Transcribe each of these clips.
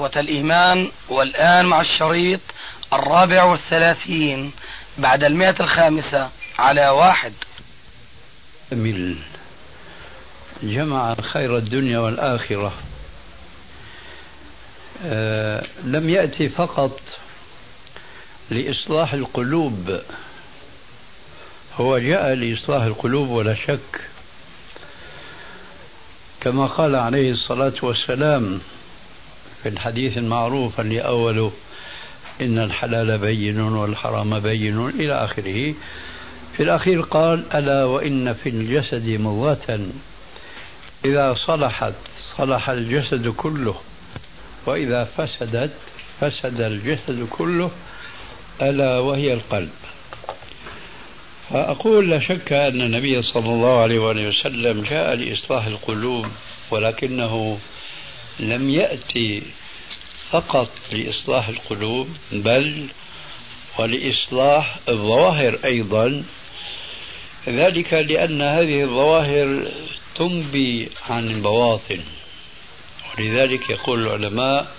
إخوة الإيمان والآن مع الشريط الرابع والثلاثين بعد المئة الخامسة على واحد. جميل. جمع خير الدنيا والآخرة. آه لم يأتي فقط لإصلاح القلوب. هو جاء لإصلاح القلوب ولا شك. كما قال عليه الصلاة والسلام في الحديث المعروف اللي أوله إن الحلال بين والحرام بين إلى آخره. في الأخير قال ألا وإن في الجسد مضغة. إذا صلحت صلح الجسد كله. وإذا فسدت فسد الجسد كله. ألا وهي القلب. فأقول لا شك أن النبي صلى الله عليه وآله وسلم جاء لإصلاح القلوب ولكنه لم يأتي فقط لإصلاح القلوب بل ولإصلاح الظواهر أيضا. ذلك لأن هذه الظواهر تنبي عن البواطن ولذلك يقول العلماء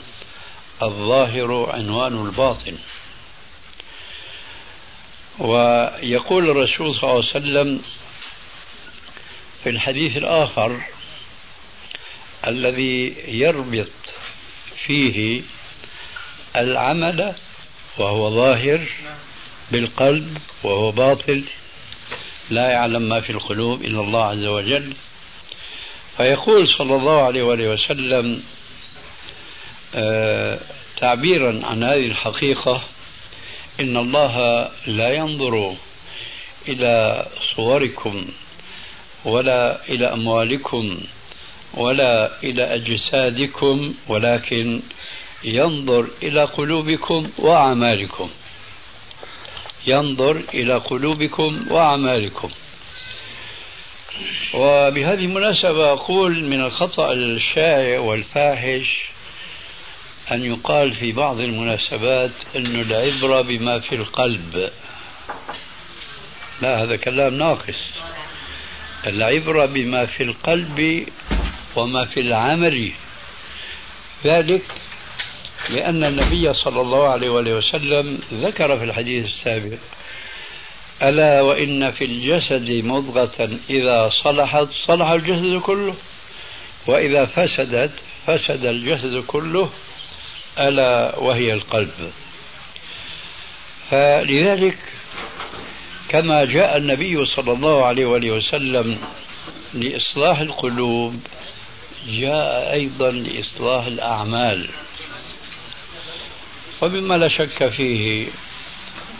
الظاهر عنوان الباطن. ويقول الرسول صلى الله عليه وسلم في الحديث الآخر الذي يربط فيه العمل وهو ظاهر بالقلب وهو باطل لا يعلم ما في القلوب إلا الله عز وجل. فيقول صلى الله عليه وآله وسلم آه تعبيرا عن هذه الحقيقة إن الله لا ينظر إلى صوركم ولا إلى أموالكم ولا إلى أجسادكم ولكن ينظر إلى قلوبكم وأعمالكم. ينظر إلى قلوبكم وأعمالكم. وبهذه المناسبة أقول من الخطأ الشائع والفاحش أن يقال في بعض المناسبات أن العبرة بما في القلب. لا هذا كلام ناقص. العبرة بما في القلب وما في العمل. ذلك لأن النبي صلى الله عليه وآله وسلم ذكر في الحديث السابق ألا وإن في الجسد مضغة إذا صلحت صلح الجسد كله وإذا فسدت فسد الجسد كله ألا وهي القلب. فلذلك كما جاء النبي صلى الله عليه وآله وسلم لإصلاح القلوب جاء أيضا لإصلاح الأعمال. ومما لا شك فيه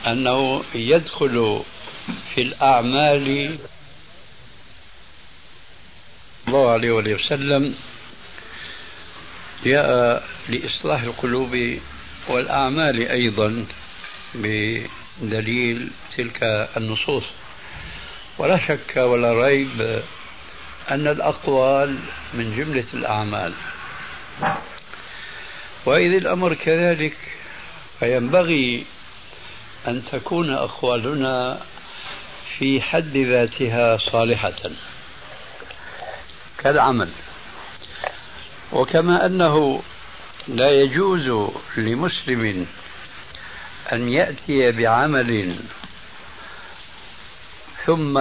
أنه يدخل في الأعمال الله عليه وسلم جاء لإصلاح القلوب والأعمال أيضا بدليل تلك النصوص. ولا شك ولا ريب أن الأقوال من جملة الأعمال. وإذ الأمر كذلك فينبغي أن تكون أقوالنا في حد ذاتها صالحة كالعمل. وكما أنه لا يجوز لمسلم أن يأتي بعمل ثم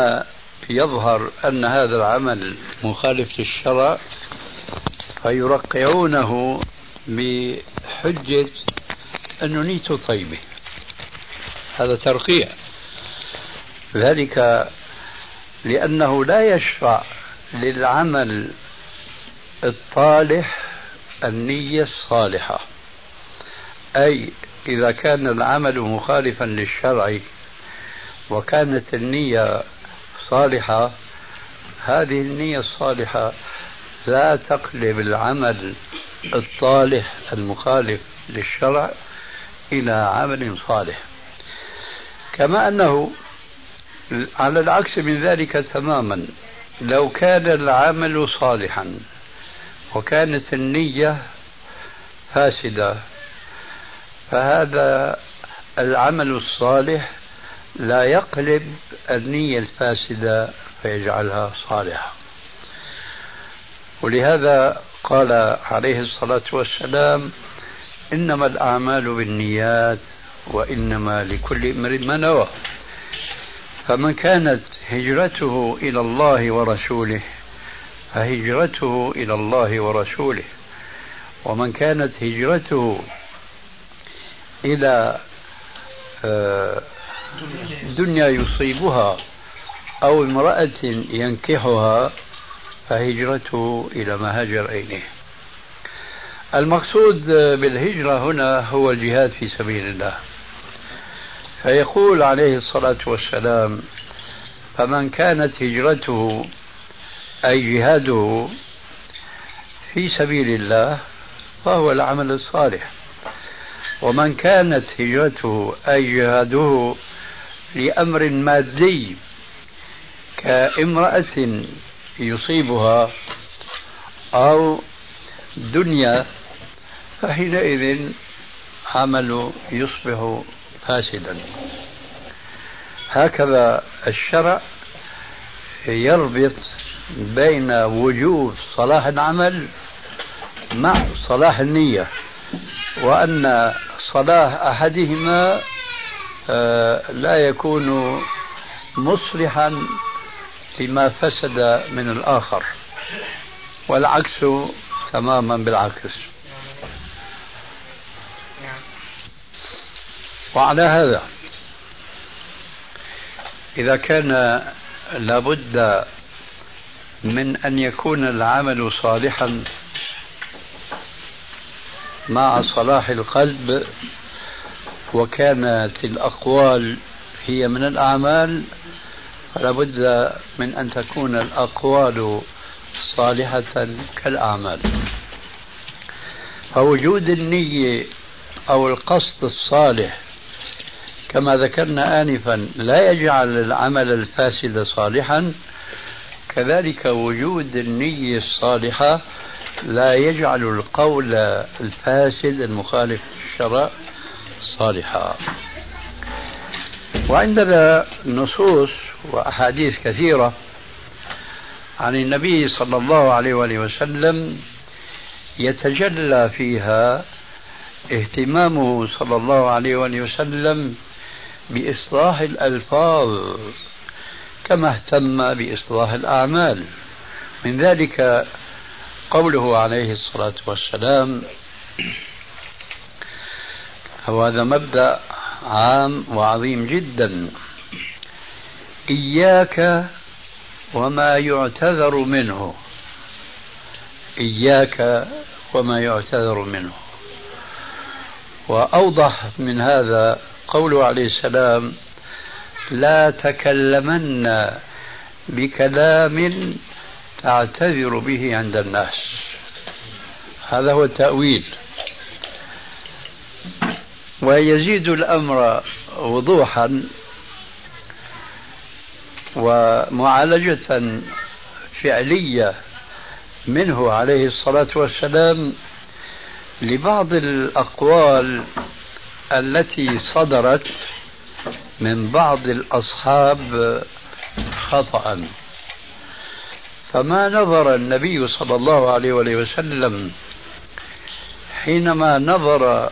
يظهر أن هذا العمل مخالف للشرع فيرقعونه بحجة أنه نيته طيبة. هذا ترقيع. ذلك لأنه لا يشرع للعمل الطالح النية الصالحة. أي إذا كان العمل مخالفا للشرع وكانت النية صالحة هذه النية الصالحة لا تقلب العمل الصالح المخالف للشرع إلى عمل صالح. كما أنه على العكس من ذلك تماما لو كان العمل صالحا وكانت النية فاسدة فهذا العمل الصالح لا يقلب النية الفاسدة فيجعلها صالحة. ولهذا قال عليه الصلاة والسلام إنما الأعمال بالنيات وإنما لكل امرئ ما نوى. فمن كانت هجرته إلى الله ورسوله فهجرته إلى الله ورسوله. ومن كانت هجرته إلى آه، دنيا يصيبها أو امرأة ينكحها فهجرته إلى ما هاجر إليه المقصود بالهجرة هنا هو الجهاد في سبيل الله. فيقول عليه الصلاة والسلام فمن كانت هجرته أي جهاده في سبيل الله فهو العمل الصالح. ومن كانت هجرته أي جهاده لأمر مادي كامرأة يصيبها أو دنيا فحينئذ عمل يصبح فاسدا. هكذا الشرع يربط بين وجوب صلاح العمل مع صلاح النية وأن صلاح أحدهما لا يكون مصلحا لما فسد من الآخر والعكس تماما بالعكس. وعلى هذا إذا كان لابد من أن يكون العمل صالحا مع صلاح القلب وكانت الأقوال هي من الأعمال فلا بد من أن تكون الأقوال صالحة كالأعمال. فوجود النية أو القصد الصالح كما ذكرنا آنفا لا يجعل العمل الفاسد صالحا كذلك وجود النية الصالحة لا يجعل القول الفاسد المخالف للشرع صالحا. وعندنا نصوص وأحاديث كثيرة عن النبي صلى الله عليه وآله وسلم يتجلى فيها اهتمامه صلى الله عليه وآله وسلم بإصلاح الألفاظ كما اهتم بإصلاح الأعمال. من ذلك قوله عليه الصلاة والسلام وهذا مبدأ عام وعظيم جدا. إياك وما يعتذر منه. إياك وما يعتذر منه. وأوضح من هذا قوله عليه السلام لا تكلمن بكلام تعتذر به عند الناس. هذا هو التأويل. ويزيد الأمر وضوحا ومعالجة فعلية منه عليه الصلاة والسلام لبعض الأقوال التي صدرت من بعض الأصحاب خطأ. فما نظر النبي صلى الله عليه وسلم حينما نظر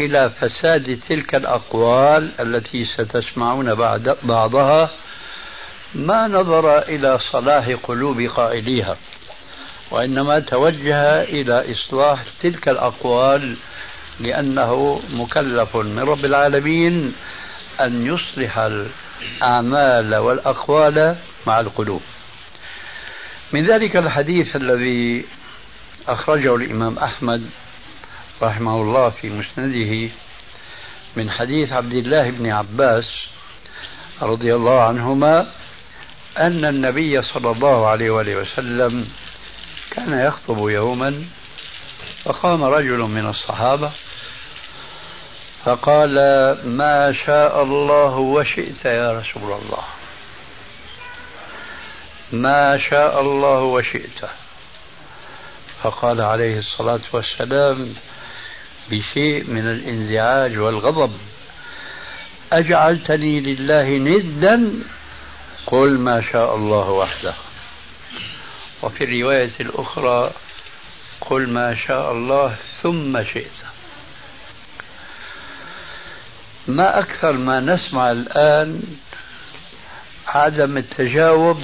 إلى فساد تلك الأقوال التي ستسمعون بعد بعضها ما نظر إلى صلاح قلوب قائليها وإنما توجه إلى إصلاح تلك الأقوال لأنه مكلف من رب العالمين أن يصلح الأعمال والأقوال مع القلوب. من ذلك الحديث الذي أخرجه الإمام أحمد رحمه الله في مسنده من حديث عبد الله بن عباس رضي الله عنهما أن النبي صلى الله عليه وآله وسلم كان يخطب يوما فقام رجل من الصحابة فقال ما شاء الله وشئت يا رسول الله. ما شاء الله وشئت. فقال عليه الصلاة والسلام بشيء من الانزعاج والغضب. أجعلتني لله ندا قل ما شاء الله وحده. وفي الرواية الأخرى قل ما شاء الله ثم شئت. ما أكثر ما نسمع الآن عدم التجاوب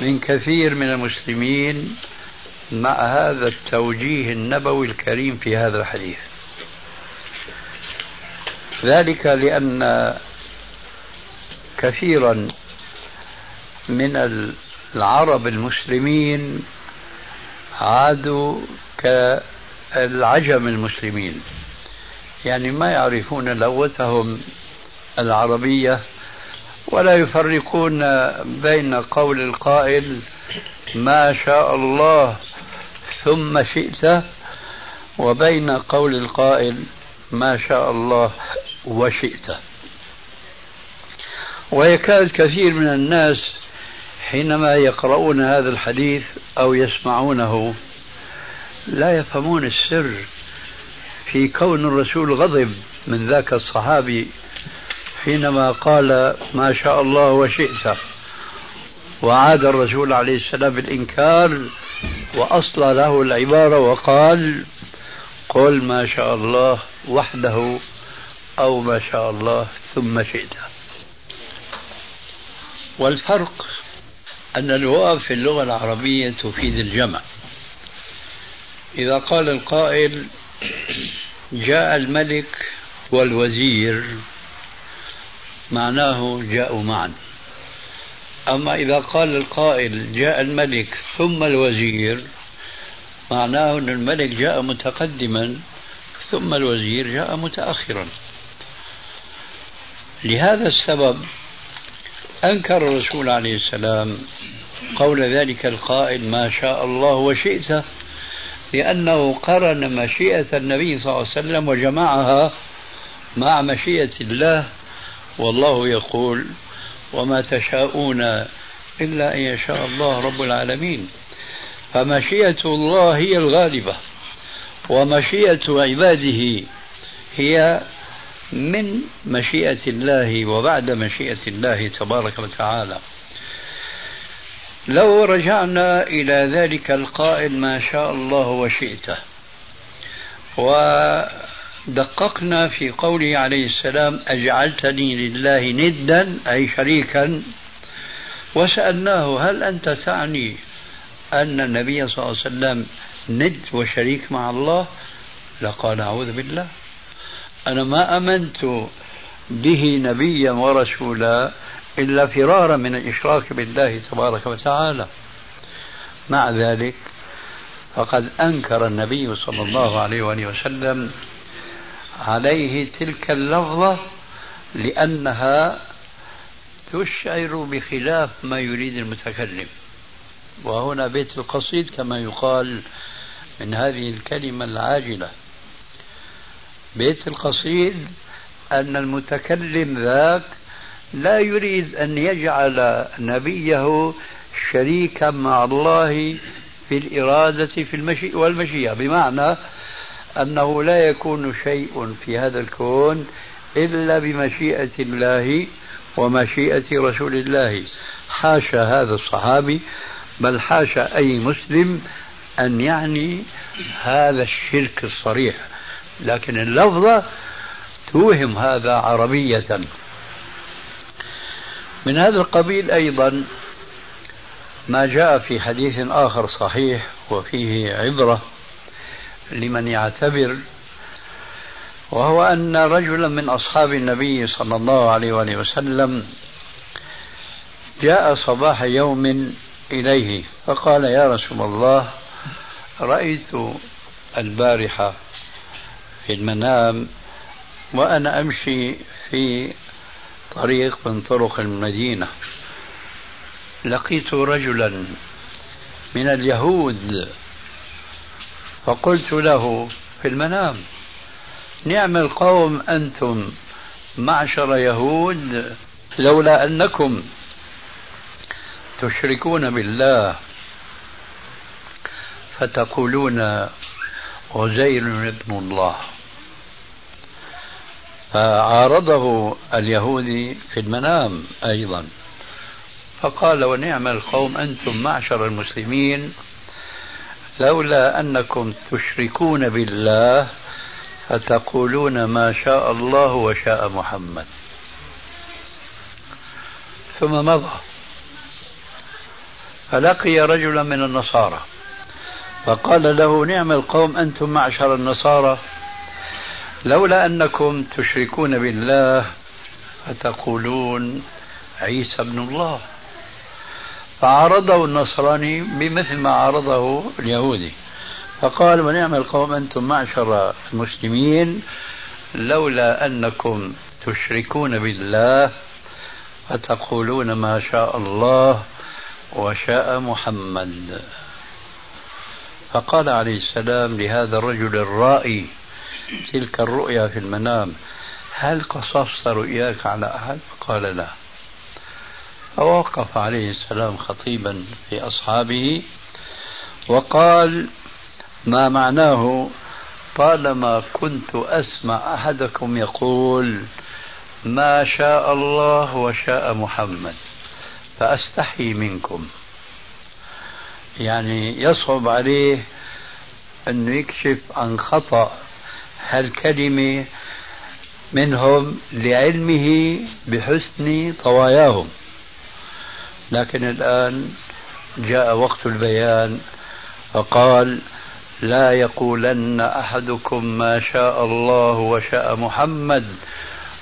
من كثير من المسلمين مع هذا التوجيه النبوي الكريم في هذا الحديث. ذلك لأن كثيرا من العرب المسلمين عادوا كالعجم المسلمين. يعني ما يعرفون لغتهم العربية ولا يفرقون بين قول القائل ما شاء الله ثم شئت وبين قول القائل ما شاء الله وشئت. ويكاد كثير من الناس حينما يقرؤون هذا الحديث أو يسمعونه لا يفهمون السر في كون الرسول غضب من ذاك الصحابي حينما قال ما شاء الله وشئت. وعاد الرسول عليه السلام بالإنكار وأصلى له العبارة وقال قل ما شاء الله وحده أو ما شاء الله ثم شئت. والفرق أن الواو في اللغة العربية تفيد الجمع. إذا قال القائل جاء الملك والوزير معناه جاءوا معا. أما إذا قال القائل جاء الملك ثم الوزير معناه أن الملك جاء متقدما ثم الوزير جاء متأخرا. لهذا السبب أنكر الرسول عليه السلام قول ذلك القائل ما شاء الله وشئت لأنه قرن مشيئة النبي صلى الله عليه وسلم وجمعها مع مشيئة الله والله يقول وما تشاءون إلا أن يشاء الله رب العالمين. فمشيئة الله هي الغالبة ومشيئة عباده هي من مشيئة الله وبعد مشيئة الله تبارك وتعالى. لو رجعنا إلى ذلك القائل ما شاء الله وشئته ودققنا في قوله عليه السلام أجعلتني لله ندا أي شريكا. وسألناه هل أنت تعني أن النبي صلى الله عليه وسلم ند وشريك مع الله؟ لقال أعوذ بالله. أنا ما أمنت به نبيا ورسولا إلا فرارا من الإشراك بالله تبارك وتعالى. مع ذلك فقد أنكر النبي صلى الله عليه وآله وسلم عليه تلك اللفظة لأنها تشعر بخلاف ما يريد المتكلم. وهنا بيت القصيد كما يقال من هذه الكلمة العاجلة. بيت القصيد أن المتكلم ذاك لا يريد أن يجعل نبيه شريكا مع الله في الإرادة في المشيئة والمشيئة بمعنى أنه لا يكون شيء في هذا الكون إلا بمشيئة الله ومشيئة رسول الله. حاشا هذا الصحابي بل حاشا أي مسلم أن يعني هذا الشرك الصريح. لكن اللفظة توهم هذا عربية. من هذا القبيل أيضا ما جاء في حديث آخر صحيح وفيه عبرة لمن يعتبر وهو أن رجلا من أصحاب النبي صلى الله عليه وآله وسلم جاء صباح يوم إليه فقال يا رسول الله رأيت البارحة في المنام وأنا أمشي في طريق من طرق المدينة لقيت رجلا من اليهود فقلت له في المنام نعم القوم أنتم معشر يهود لولا أنكم تشركون بالله. فتقولون عزير ابن الله. فعارضه اليهودي في المنام أيضا. فقال ونعم القوم أنتم معشر المسلمين لولا أنكم تشركون بالله فتقولون ما شاء الله وشاء محمد. ثم مضى. فلقي رجلا من النصارى فقال له نعم القوم أنتم معشر النصارى. لولا أنكم تشركون بالله فتقولون عيسى ابن الله. فعارضه النصراني بمثل ما عارضه اليهودي. فقال ونعم القوم أنتم معشر المسلمين لولا أنكم تشركون بالله فتقولون ما شاء الله وشاء محمد. فقال عليه السلام لهذا الرجل الرائي تلك الرؤيا في المنام هل قصصت رؤياك على أحد قال لا. فوقف عليه السلام خطيبا في أصحابه وقال ما معناه طالما كنت أسمع أحدكم يقول ما شاء الله وشاء محمد فأستحي منكم. يعني يصعب عليه أنه يكشف عن خطأ هالكلمة منهم لعلمه بحسن طواياهم. لكن الآن جاء وقت البيان فقال لا يقولن أحدكم ما شاء الله وشاء محمد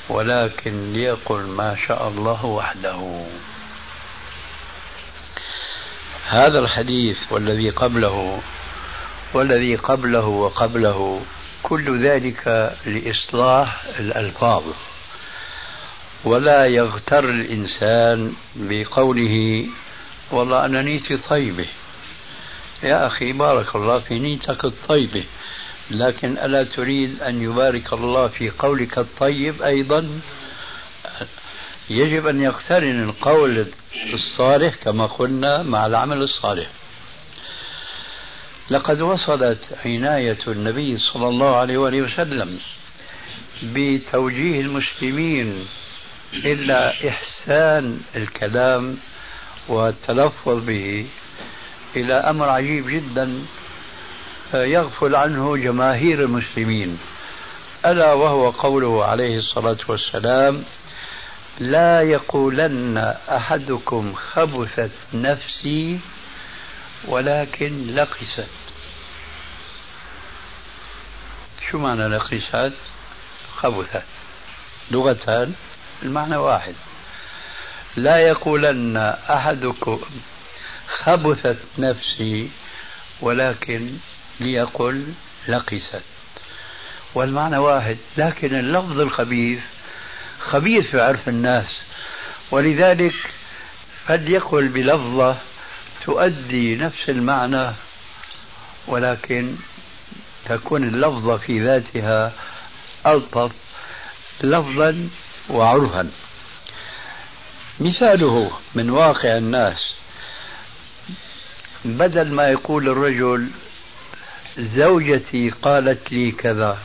ولكن ليقل ما شاء الله وحده. هذا الحديث والذي قبله والذي قبله وقبله كل ذلك لإصلاح الألفاظ. ولا يغتر الإنسان بقوله والله أنا نيتي طيبة. يا أخي بارك الله في نيتك الطيبة. لكن ألا تريد أن يبارك الله في قولك الطيب أيضا؟ يجب أن يقترن القول الصالح كما قلنا مع العمل الصالح. لقد وصلت عناية النبي صلى الله عليه وآله وسلم بتوجيه المسلمين إلى إحسان الكلام والتلفظ به إلى أمر عجيب جدا آه، يغفل عنه جماهير المسلمين. ألا وهو قوله عليه الصلاة والسلام لا يقولن أحدكم خبثت نفسي ولكن لقست. شو معنى لقست؟ خبثت. لغتان. المعنى واحد. لا يقولن أحدكم خبثت نفسي ولكن ليقل لقست. والمعنى واحد لكن اللفظ الخبيث خبيث في عرف الناس ولذلك فليقل بلفظة تؤدي نفس المعنى ولكن تكون اللفظة في ذاتها ألطف لفظا وعرفا. مثاله من واقع الناس بدل ما يقول الرجل زوجتي قالت لي كذا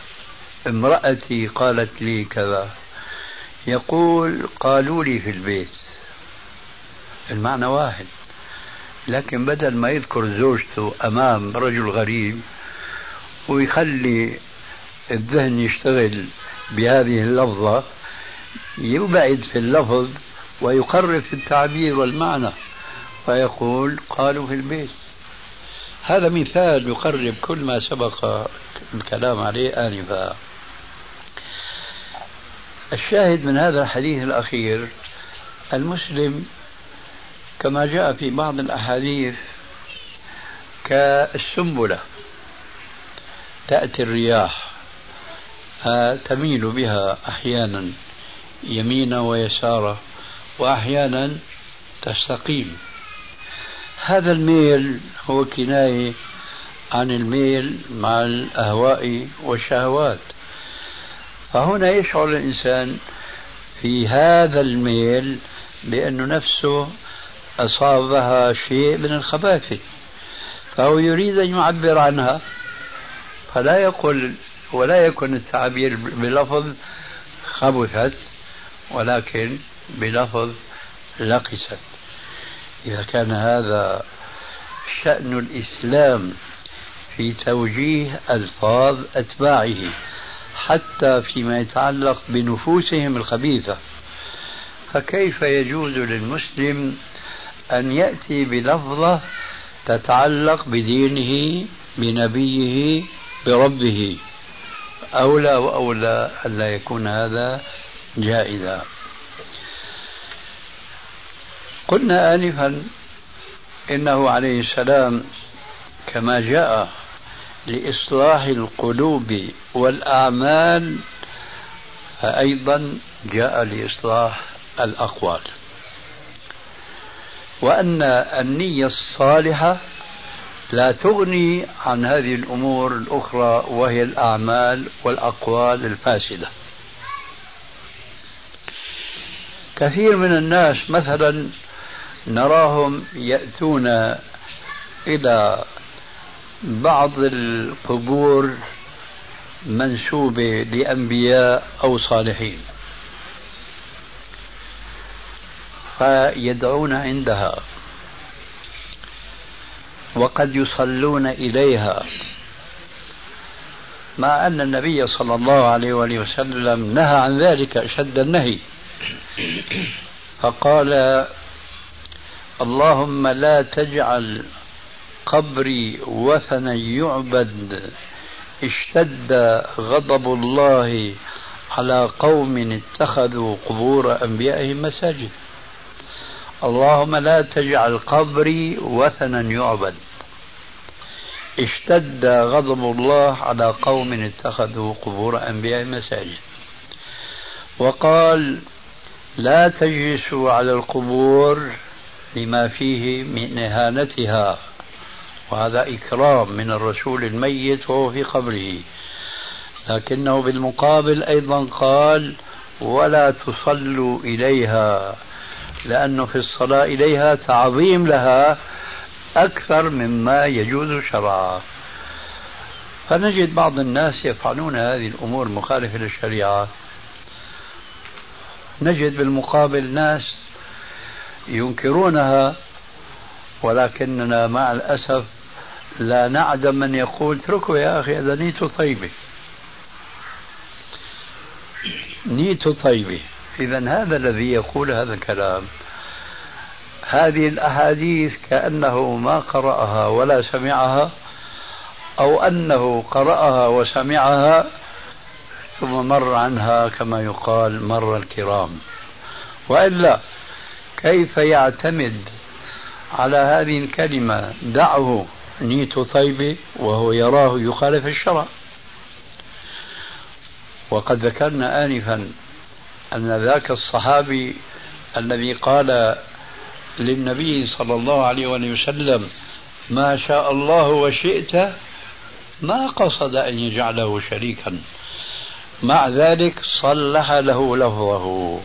امرأتي قالت لي كذا. يقول قالوا لي في البيت. المعنى واحد. لكن بدل ما يذكر زوجته أمام رجل غريب ويخلي الذهن يشتغل بهذه اللفظة يبعد في اللفظ ويقرب في التعبير والمعنى فيقول قالوا في البيت. هذا مثال يقرب كل ما سبق الكلام عليه آنفا. الشاهد من هذا الحديث الأخير المسلم كما جاء في بعض الأحاديث كالسنبلة تأتي الرياح تميل بها أحيانا. يمينا ويسارا وأحيانا تستقيم. هذا الميل هو كناية عن الميل مع الأهواء والشهوات. فهنا يشعر الإنسان في هذا الميل بأن نفسه أصابها شيء من الخباثة. فهو يريد أن يعبر عنها. فلا يقول ولا يكون التعبير بلفظ خبثت. ولكن بلفظ لقست إذا كان هذا شأن الإسلام في توجيه ألفاظ أتباعه حتى فيما يتعلق بنفوسهم الخبيثة فكيف يجوز للمسلم أن يأتي بلفظة تتعلق بدينه بنبيه بربه؟ أولى وأولى ألا يكون هذا جائزا قلنا آنفا إنه عليه السلام كما جاء لإصلاح القلوب والأعمال فأيضا جاء لإصلاح الأقوال. وأن النية الصالحة لا تغني عن هذه الأمور الأخرى وهي الأعمال والأقوال الفاسدة. كثير من الناس مثلا نراهم يأتون إلى بعض القبور منسوبة لأنبياء أو صالحين فيدعون عندها وقد يصلون إليها مع أن النبي صلى الله عليه وآله وسلم نهى عن ذلك أشد النهي. فقال اللهم لا تجعل قبري وثنا يعبد اشتد غضب الله على قوم اتخذوا قبور أنبيائهم مساجد. اللهم لا تجعل قبري وثنا يعبد اشتد غضب الله على قوم اتخذوا قبور أنبيائهم مساجد. وقال لا تجلسوا على القبور لما فيه من إهانتها وهذا إكرام من الرسول الميت وهو في قبره. لكنه بالمقابل أيضا قال ولا تصلوا إليها لأنه في الصلاة إليها تعظيم لها أكثر مما يجوز شرعا. فنجد بعض الناس يفعلون هذه الأمور مخالفة للشريعة. نجد بالمقابل ناس ينكرونها ولكننا مع الأسف لا نعدم من يقول اتركوا يا أخي هذا نيته طيبة نيته طيبة إذا هذا الذي يقول هذا الكلام هذه الأحاديث كأنه ما قرأها ولا سمعها أو أنه قرأها وسمعها ثم مر عنها كما يقال مر الكرام. وإلا كيف يعتمد على هذه الكلمة دعه نيت طيبة وهو يراه يخالف الشرع؟ وقد ذكرنا آنفا أن ذاك الصحابي الذي قال للنبي صلى الله عليه وسلم ما شاء الله وشئت ما قصد أن يجعله شريكا. مع ذلك صلح له لفظه.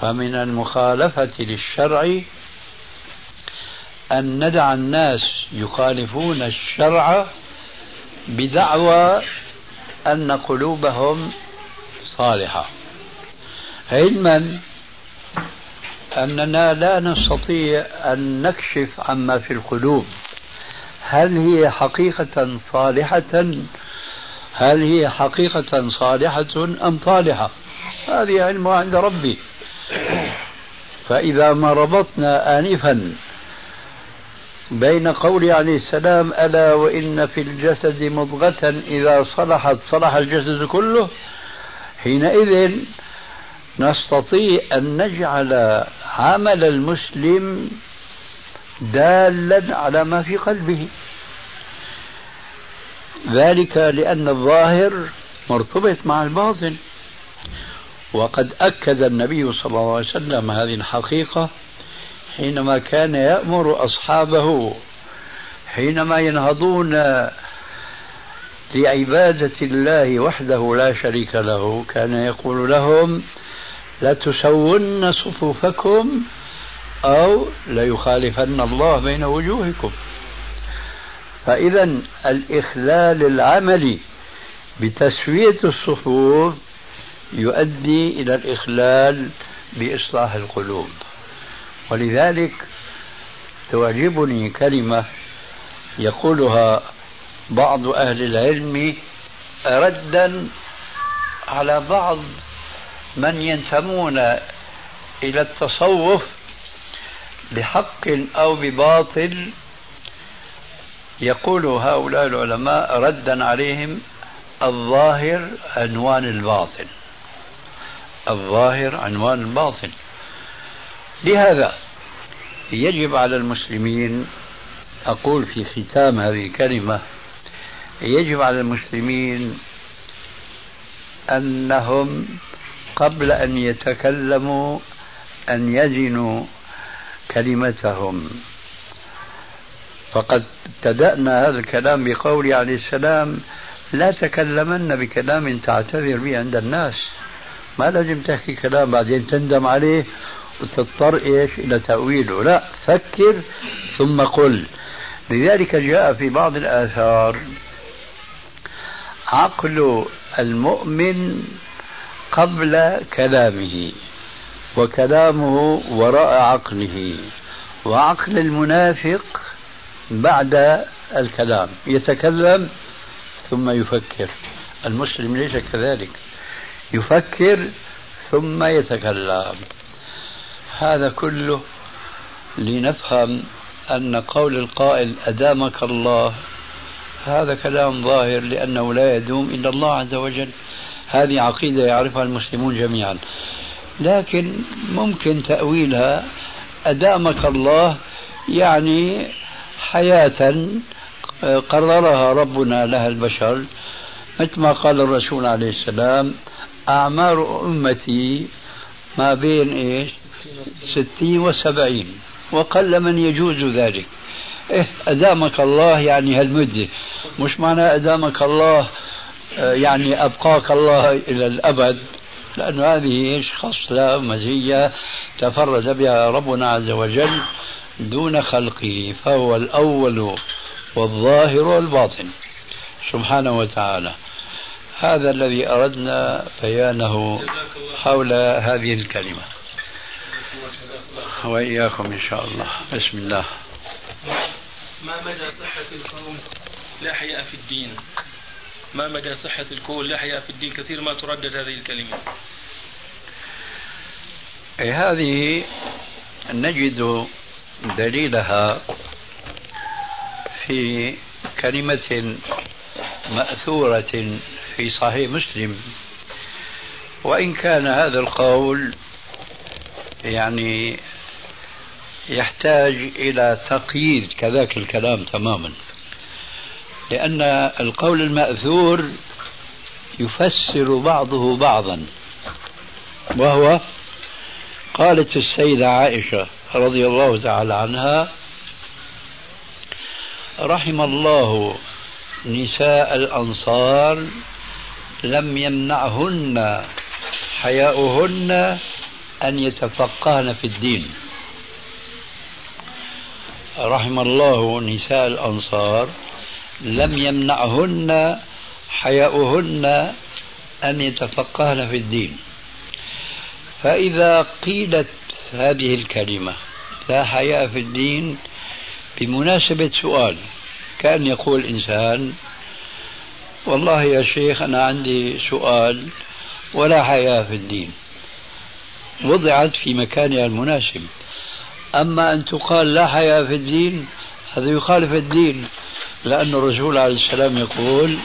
فمن المخالفة للشرع أن ندع الناس يخالفون الشرع بدعوى أن قلوبهم صالحة. علما أننا لا نستطيع أن نكشف عما في القلوب. هل هي حقيقة صالحة هل هي حقيقة صالحة أم طالحة؟ هذه علمها عند ربي. فإذا ما ربطنا آنفا بين قول عليه السلام ألا وإن في الجسد مضغة إذا صلحت صلح الجسد كله حينئذ نستطيع أن نجعل عمل المسلم دالا على ما في قلبه. ذلك لأن الظاهر مرتبط مع الباطن. وقد أكد النبي صلى الله عليه وسلم هذه الحقيقة حينما كان يأمر أصحابه حينما ينهضون لعبادة الله وحده لا شريك له كان يقول لهم لتسون صفوفكم أو ليخالفن الله بين وجوهكم. فإذا الإخلال العملي بتسوية الصفوف يؤدي إلى الإخلال بإصلاح القلوب. ولذلك تعجبني كلمة يقولها بعض أهل العلم ردا على بعض من ينتمون إلى التصوف بحق أو بباطل يقول هؤلاء العلماء ردا عليهم الظاهر عنوان الباطن الظاهر عنوان الباطن لهذا يجب على المسلمين أقول في ختام هذه الكلمة يجب على المسلمين أنهم قبل أن يتكلموا أن يزنوا كلمتهم. فقد ابتدأنا هذا الكلام بقول عليه السلام لا تكلمن بكلام تعتذر به عند الناس. ما لازم تحكي كلام بعدين تندم عليه وتضطر إيش؟ إلى تأويله. لا فكر ثم قل. لذلك جاء في بعض الآثار عقل المؤمن قبل كلامه وكلامه وراء عقله. وعقل المنافق بعد الكلام يتكلم ثم يفكر. المسلم ليس كذلك. يفكر ثم يتكلم. هذا كله لنفهم أن قول القائل أدامك الله هذا كلام ظاهر لأنه لا يدوم إلا الله عز وجل. هذه عقيدة يعرفها المسلمون جميعا. لكن ممكن تأويلها أدامك الله يعني حياة قررها ربنا لها البشر. مثل ما قال الرسول عليه السلام أعمار أمتي ما بين إيش؟ ستين وسبعين وقل من يجوز ذلك. إيه أدامك الله يعني هالمدة. مش معنى أدامك الله آه، يعني أبقاك الله إلى الأبد. لأن هذه خصلة مزية تفرد بها ربنا عز وجل. دون خلقه فهو الأول والظاهر والباطن. سبحانه وتعالى. هذا الذي أردنا بيانه حول هذه الكلمة. وإياكم إن شاء الله. بسم الله. ما مدى صحة القول لا حياء في الدين؟ ما مدى صحة القول لا حياء في الدين؟ كثير ما تردد هذه الكلمة. هذه نجد دليلها في كلمة مأثورة في صحيح مسلم. وإن كان هذا القول يعني يحتاج إلى تقييد كذاك الكلام تماما. لأن القول المأثور يفسر بعضه بعضا. وهو قالت السيدة عائشة رضي الله تعالى عنها رحم الله نساء الأنصار لم يمنعهن حياؤهن أن يتفقهن في الدين. رحم الله نساء الأنصار لم يمنعهن حياؤهن أن يتفقهن في الدين. فإذا قيلت هذه الكلمة لا حياء في الدين بمناسبة سؤال كأن يقول إنسان والله يا شيخ أنا عندي سؤال ولا حياء في الدين. وضعت في مكانها المناسب. أما أن تقال لا حياء في الدين هذا يخالف الدين لأن الرسول عليه السلام يقول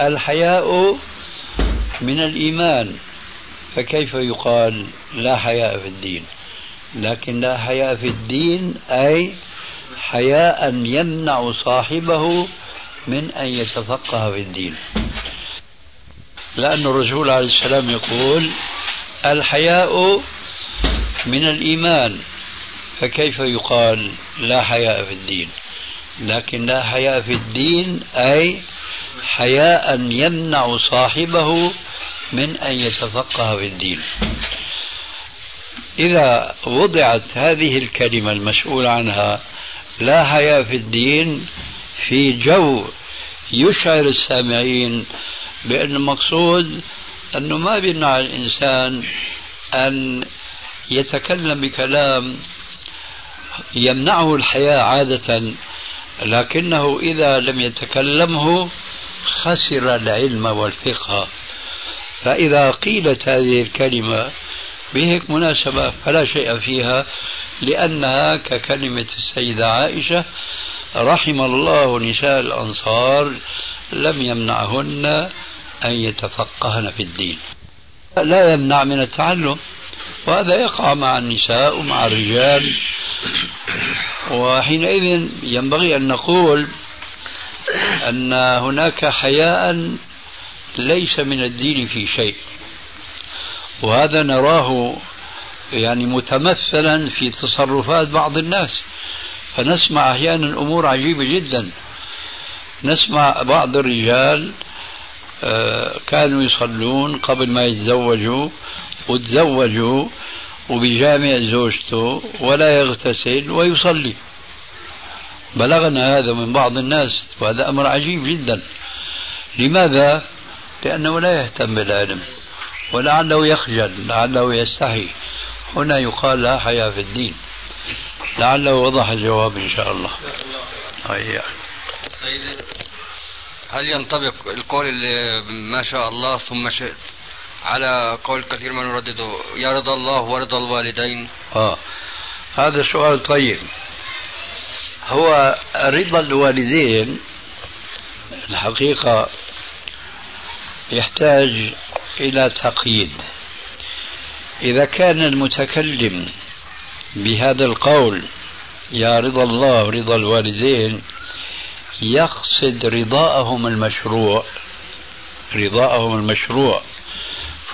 الحياء من الإيمان. فكيف يقال لا حياء في الدين؟ لكن لا حياء في الدين أي حياء يمنع صاحبه من أن يتفقه في الدين. لأن الرسول عليه السلام يقول الحياء من الإيمان. فكيف يقال لا حياء في الدين؟ لكن لا حياء في الدين أي حياء يمنع صاحبه من أن يتفقه في الدين. إذا وضعت هذه الكلمة المسؤول عنها لا حياء في الدين في جو يشعر السامعين بأن المقصود أنه ما بيمنع الإنسان أن يتكلم بكلام يمنعه الحياة عادة لكنه إذا لم يتكلمه خسر العلم والفقه. فإذا قيلت هذه الكلمة بهيك مناسبة فلا شيء فيها لأنها ككلمة السيدة عائشة رحم الله نساء الأنصار لم يمنعهن أن يتفقهن في الدين. لا يمنع من التعلم وهذا يقع مع النساء ومع الرجال. وحينئذ ينبغي أن نقول أن هناك حياء ليس من الدين في شيء. وهذا نراه يعني متمثلا في تصرفات بعض الناس. فنسمع أحيانا أمور عجيبة جدا. نسمع بعض الرجال آه، كانوا يصلون قبل ما يتزوجوا وتزوجوا وبجامع زوجته ولا يغتسل ويصلي. بلغنا هذا من بعض الناس وهذا أمر عجيب جدا. لماذا؟ لأنه لا يهتم بالعلم ولعله يخجل لعله يستحي. هنا يقال لا حياة في الدين. لعله وضح الجواب إن شاء الله. هيا سيدي هل ينطبق القول اللي ما شاء الله ثم شئت على قول كثير من يردده يا رضا الله ورضا الوالدين آه. هذا سؤال طيب. هو رضا الوالدين الحقيقة يحتاج إلى تقييد. إذا كان المتكلم بهذا القول يا رضا الله ورضا الوالدين يقصد رضاءهم المشروع رضاءهم المشروع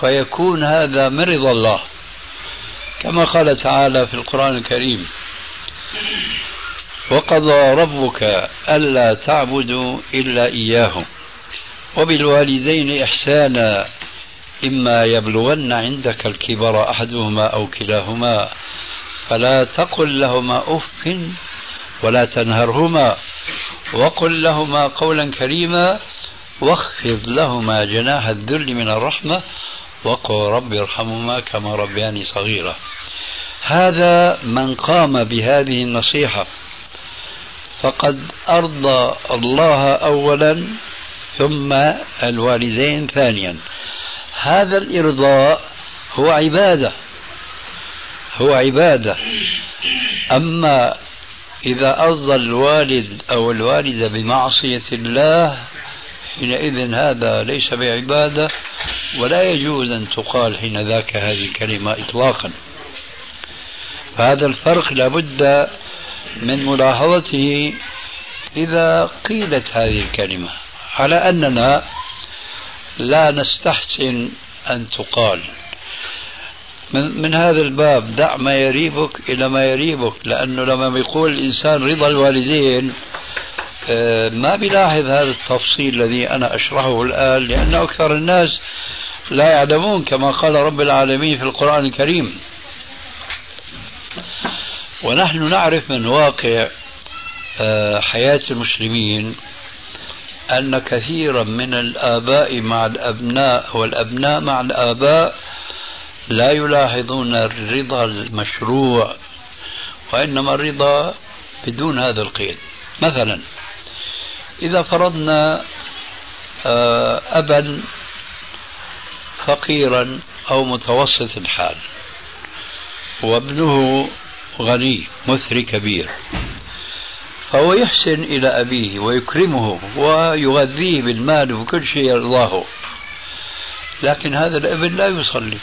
فيكون هذا من رضا الله. كما قال تعالى في القرآن الكريم وقضى ربك ألا تعبدوا إلا إياه وبالوالدين إحسانا إما يبلغن عندك الكبر أحدهما أو كلاهما فلا تقل لهما أف ولا تنهرهما وقل لهما قولا كريما واخفض لهما جناح الذل من الرحمة وقل رب ارحمهما كما ربياني صغيرا. هذا من قام بهذه النصيحة. فقد أرضى الله أولا ثم الوالدين ثانيا. هذا الإرضاء هو عبادة هو عبادة. أما إذا أرضى الوالد أو الوالدة بمعصية الله حينئذ هذا ليس بعبادة ولا يجوز أن تقال حين ذاك هذه الكلمة إطلاقا. فهذا الفرق لابد من ملاحظته إذا قيلت هذه الكلمة. على أننا لا نستحسن أن تقال. من, من هذا الباب دع ما يريبك إلى ما يريبك لأنه لما بيقول الإنسان رضا الوالدين آه، ما بيلاحظ هذا التفصيل الذي أنا أشرحه الآن لأن أكثر الناس لا يعلمون كما قال رب العالمين في القرآن الكريم. ونحن نعرف من واقع آه، حياة المسلمين أن كثيرا من الآباء مع الأبناء والأبناء مع الآباء لا يلاحظون الرضا المشروع وإنما الرضا بدون هذا القيد. مثلا إذا فرضنا آه، أبا فقيرا أو متوسط الحال وابنه غني مثري كبير فهو يحسن إلى أبيه ويكرمه ويغذيه بالمال وكل شيء يرضاه. لكن هذا الابن لا يصلي.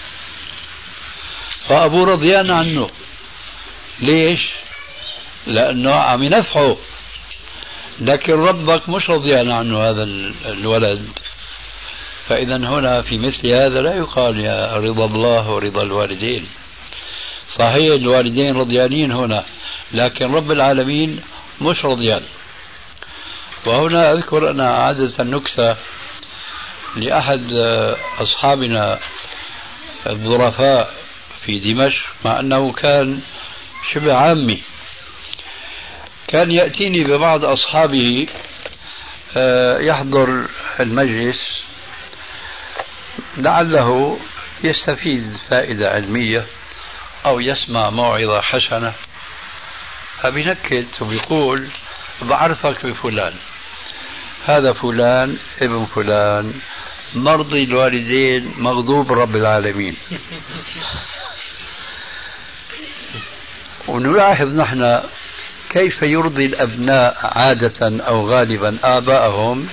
فأبوه رضيان عنه ليش؟ لأنه عم ينفعه. لكن ربك مش رضيان عنه هذا الولد. فإذا هنا في مثل هذا لا يقال يا رضا الله ورضا الوالدين. صحيح الوالدين رضيانين هنا لكن رب العالمين مش رضيان. وهنا أذكر أنا عادة نكتة لأحد أصحابنا الظرفاء في دمشق مع أنه كان شبه عامي. كان يأتيني ببعض أصحابه آه، يحضر المجلس. لعله يستفيد فائدة علمية أو يسمع موعظة حسنة. فبنكت وبيقول بعرفك بفلان. هذا فلان ابن فلان مرضي الوالدين مغضوب رب العالمين. ونلاحظ نحن كيف يرضي الأبناء عادة أو غالبا آباءهم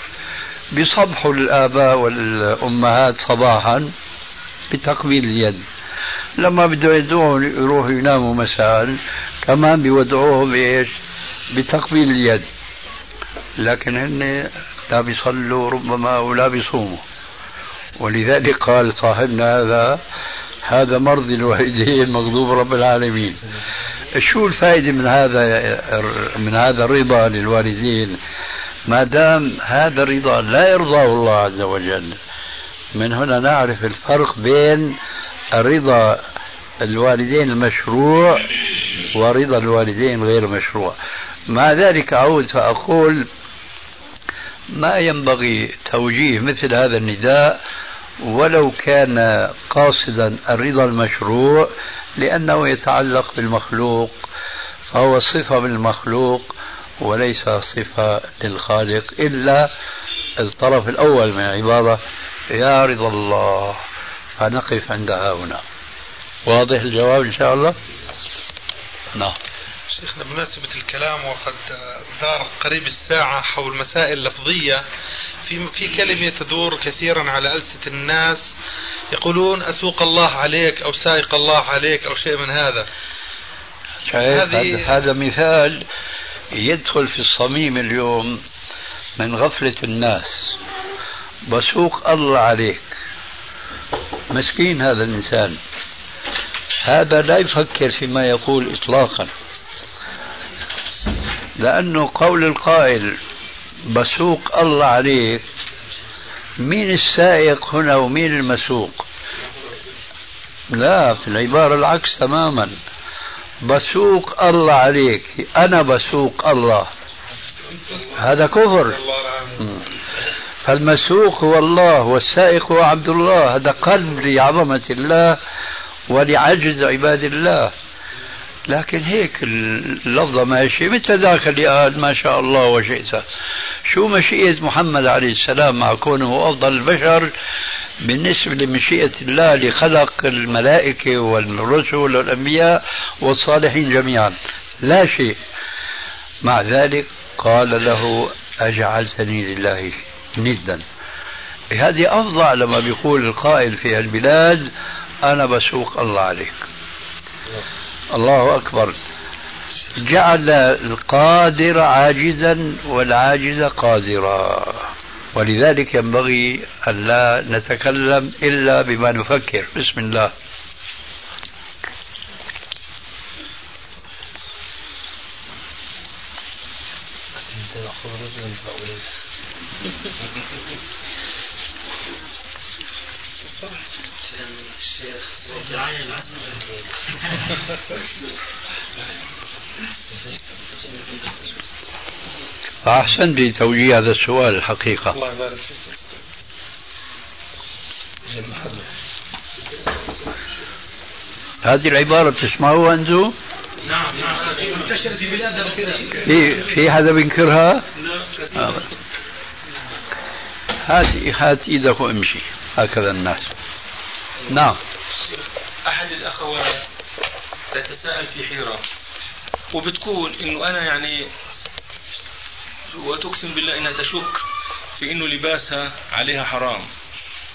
بصبحوا الآباء والأمهات صباحا بتقبيل اليد. لما بده يدعوهم يروحوا يناموا مساء كمان بيودعوهم إيش؟ بتقبيل اليد. لكن هن لا بيصلوا ربما ولا بيصوموا. ولذلك قال صاحبنا هذا هذا مرضي الوالدين مغضوب رب العالمين. شو الفائدة من هذا من هذا الرضا للوالدين؟ ما دام هذا الرضا لا يرضاه الله عز وجل من هنا نعرف الفرق بين الرضا الوالدين المشروع ورضا الوالدين غير مشروع. مع ذلك أعود فأقول ما ينبغي توجيه مثل هذا النداء ولو كان قاصدا الرضا المشروع لأنه يتعلق بالمخلوق فهو صفة من المخلوق وليس صفة للخالق إلا الطرف الأول من العبارة يا رضا الله فنقف عندها هنا. واضح الجواب إن شاء الله؟ نعم. شيخنا بمناسبة الكلام وقد دار قريب الساعة حول مسائل لفظية في في كلمة تدور كثيرا على ألسنة الناس يقولون أسوق الله عليك أو سائق الله عليك أو شيء من هذا. هذه هذا مثال يدخل في الصميم اليوم من غفلة الناس. بسوق الله عليك. مسكين هذا الإنسان. هذا لا يفكر فيما يقول إطلاقا. لأنه قول القائل بسوق الله عليك مين السائق هنا ومين المسوق؟ لا في العبارة العكس تماما. بسوق الله عليك أنا بسوق الله. هذا كفر. فالمسوق هو الله والسائق هو عبد الله. هذا قلب لعظمة الله. ولعجز عباد الله. لكن هيك اللفظة ماشية مثل ذاك اللي قال ما شاء الله وشئت. شو مشيئة محمد عليه السلام مع كونه أفضل البشر بالنسبة لمشيئة الله لخلق الملائكة والرسل والأنبياء والصالحين جميعا؟ لا شيء. مع ذلك قال له أجعلتني لله ندا. هذه أفظع لما بيقول القائل في البلاد أنا بسوق الله عليك. الله أكبر. جعل القادر عاجزا والعاجز قادرا. ولذلك ينبغي أن لا نتكلم إلا بما نفكر. بسم الله. أحسنت بتوجيه هذا السؤال الحقيقة. الله يبارك فيك. هذه العبارة بتسمعوها أنتم؟ نعم نعم. منتشرة في بلادنا في في حدا بينكرها؟ لا. هات هات إيدك وامشي هكذا الناس. نعم. أحد الأخوات تتساءل في حيرة وبتقول إنه أنا يعني وتقسم بالله إنها تشك في إنه لباسها عليها حرام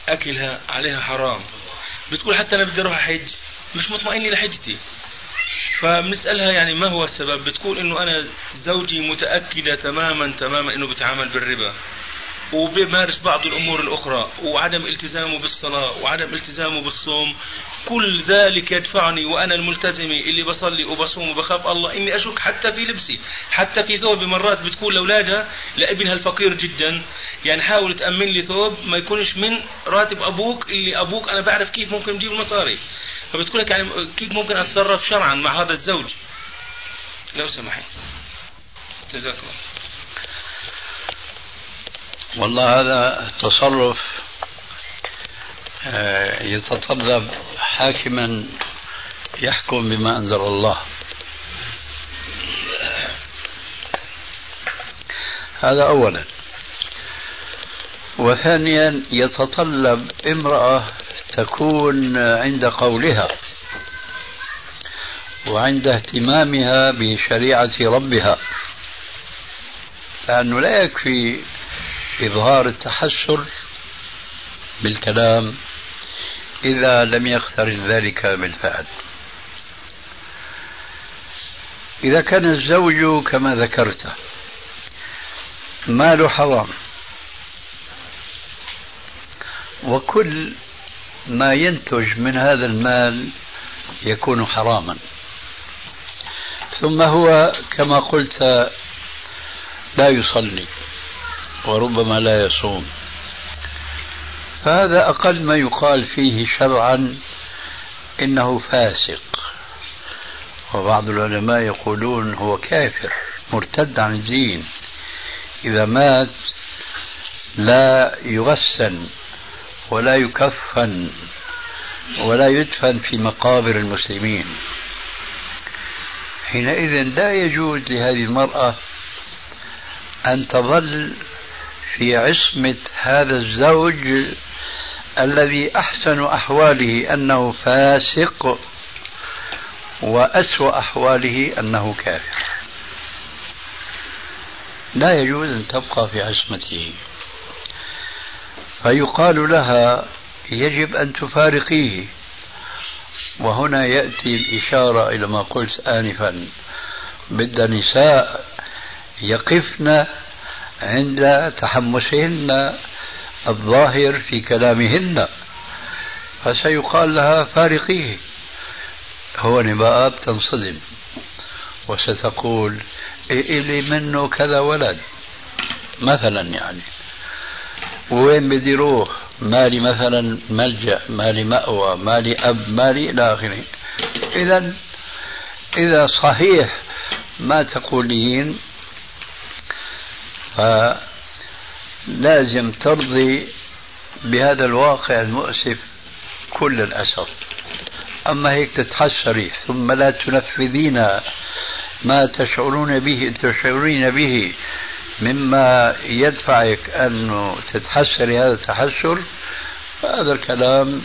أكلها عليها حرام. بتقول حتى أنا بدي أروح احج مش مطمئنة لحجتي. فبنسألها يعني ما هو السبب؟ بتقول إنه أنا زوجي متأكدة تماما تماما إنه بيتعامل بالربا. وبيمارس بعض الأمور الأخرى وعدم التزامه بالصلاة وعدم التزامه بالصوم كل ذلك يدفعني وأنا الملتزمه اللي بصلي وبصوم وبخاف الله إني أشك حتى في لبسي حتى في ثوبي مرات بتكون لأولادها لابنها الفقير جدا. يعني حاول تأمن لي ثوب ما يكونش من راتب أبوك اللي أبوك أنا بعرف كيف ممكن نجيب المصاري. فبتقول لك يعني كيف ممكن أتصرف شرعا مع هذا الزوج. لو سمحت. جزاك الله. والله هذا تصرف آه، يتطلب حاكما يحكم بما أنزل الله. هذا اولا. وثانيا يتطلب امرأة تكون عند قولها وعند اهتمامها بشريعة ربها لأنه لا يكفي إظهار التحسر بالكلام إذا لم يقترن ذلك بالفعل إذا كان الزوج كما ذكرت مال حرام وكل ما ينتج من هذا المال يكون حراما. ثم هو كما قلت لا يصلي. وربما لا يصوم. فهذا أقل ما يقال فيه شرعا إنه فاسق. وبعض العلماء يقولون هو كافر مرتد عن الدين. إذا مات لا يغسل ولا يكفن ولا يدفن في مقابر المسلمين. حينئذ لا يجوز لهذه المرأة أن تظل في عصمة هذا الزوج الذي أحسن أحواله أنه فاسق وأسوأ أحواله أنه كافر. لا يجوز أن تبقى في عصمته. فيقال لها يجب أن تفارقيه. وهنا يأتي الإشارة إلى ما قلت آنفا. بد نساء يقفن عند تحمسهن الظاهر في كلامهن فسيقال لها فارقيه. هو بقى بتنصدم وستقول إلي منه كذا ولد. مثلا يعني وين بدي يروح مالي مثلا ملجأ مالي مأوى مالي أب مالي إلى آخره. إذا إذا صحيح ما تقولين فلازم ترضي بهذا الواقع المؤسف كل الأسف. أما هيك تتحسري ثم لا تنفذين ما تشعرون به تشعرين به مما يدفعك أن تتحسري هذا التحسر فهذا الكلام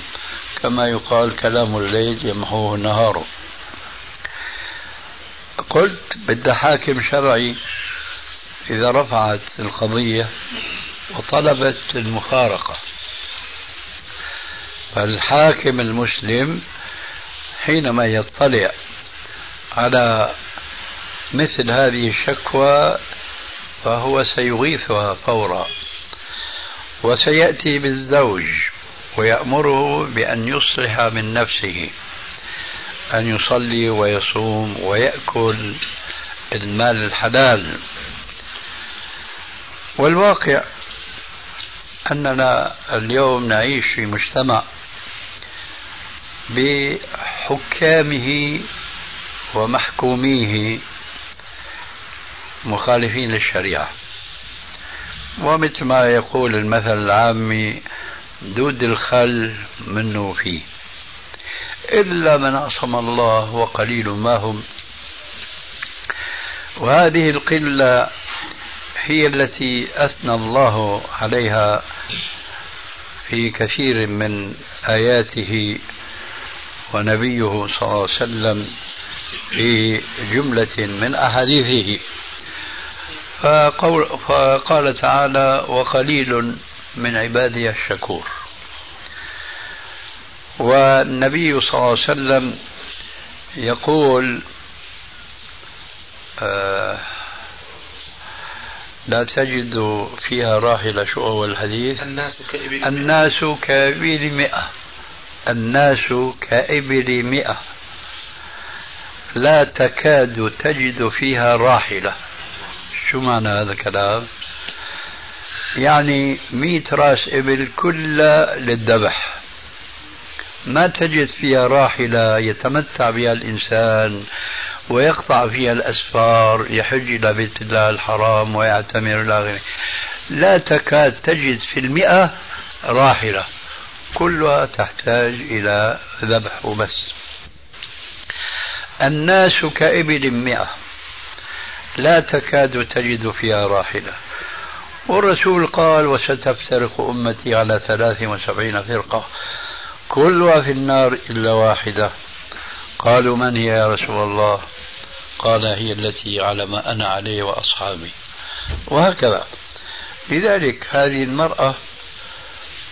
كما يقال كلام الليل يمحوه النهار قلت بدها حاكم شرعي. إذا رفعت القضية وطلبت المفارقة فالحاكم المسلم حينما يطلع على مثل هذه الشكوى فهو سيغيثها فورا وسيأتي بالزوج ويأمره بأن يصلح من نفسه أن يصلي ويصوم ويأكل المال الحلال. والواقع أننا اليوم نعيش في مجتمع بحكامه ومحكوميه مخالفين للشريعة. ومثل ما يقول المثل العامي دود الخل منه فيه إلا من عصم الله وقليل ما هم. وهذه القلة هي التي أثنى الله عليها في كثير من آياته ونبيه صلى الله عليه وسلم في جملة من أحاديثه. فقول فقال تعالى وقليل من عبادي الشكور. والنبي صلى الله عليه وسلم يقول آه لا تجد فيها راحلة شو أول الحديث. الناس كإبل الناس كإبل مئة. الناس كإبل مئة. لا تكاد تجد فيها راحلة. شو معنى هذا الكلام؟ يعني مئة راس إبل كلها للذبح. ما تجد فيها راحلة يتمتع بها الإنسان ويقطع فيها الأسفار يحج إلى بيت الله الحرام ويعتمر إلى آخره لا تكاد تجد في المئة راحلة كلها تحتاج إلى ذبح وبس. الناس كإبل مئة لا تكاد تجد فيها راحلة. والرسول قال وستفترق أمتي على ثلاث وسبعين فرقة كلها في النار إلا واحدة. قالوا من هي يا رسول الله؟ قال هي التي على ما أنا عليه وأصحابي. وهكذا. لذلك هذه المرأة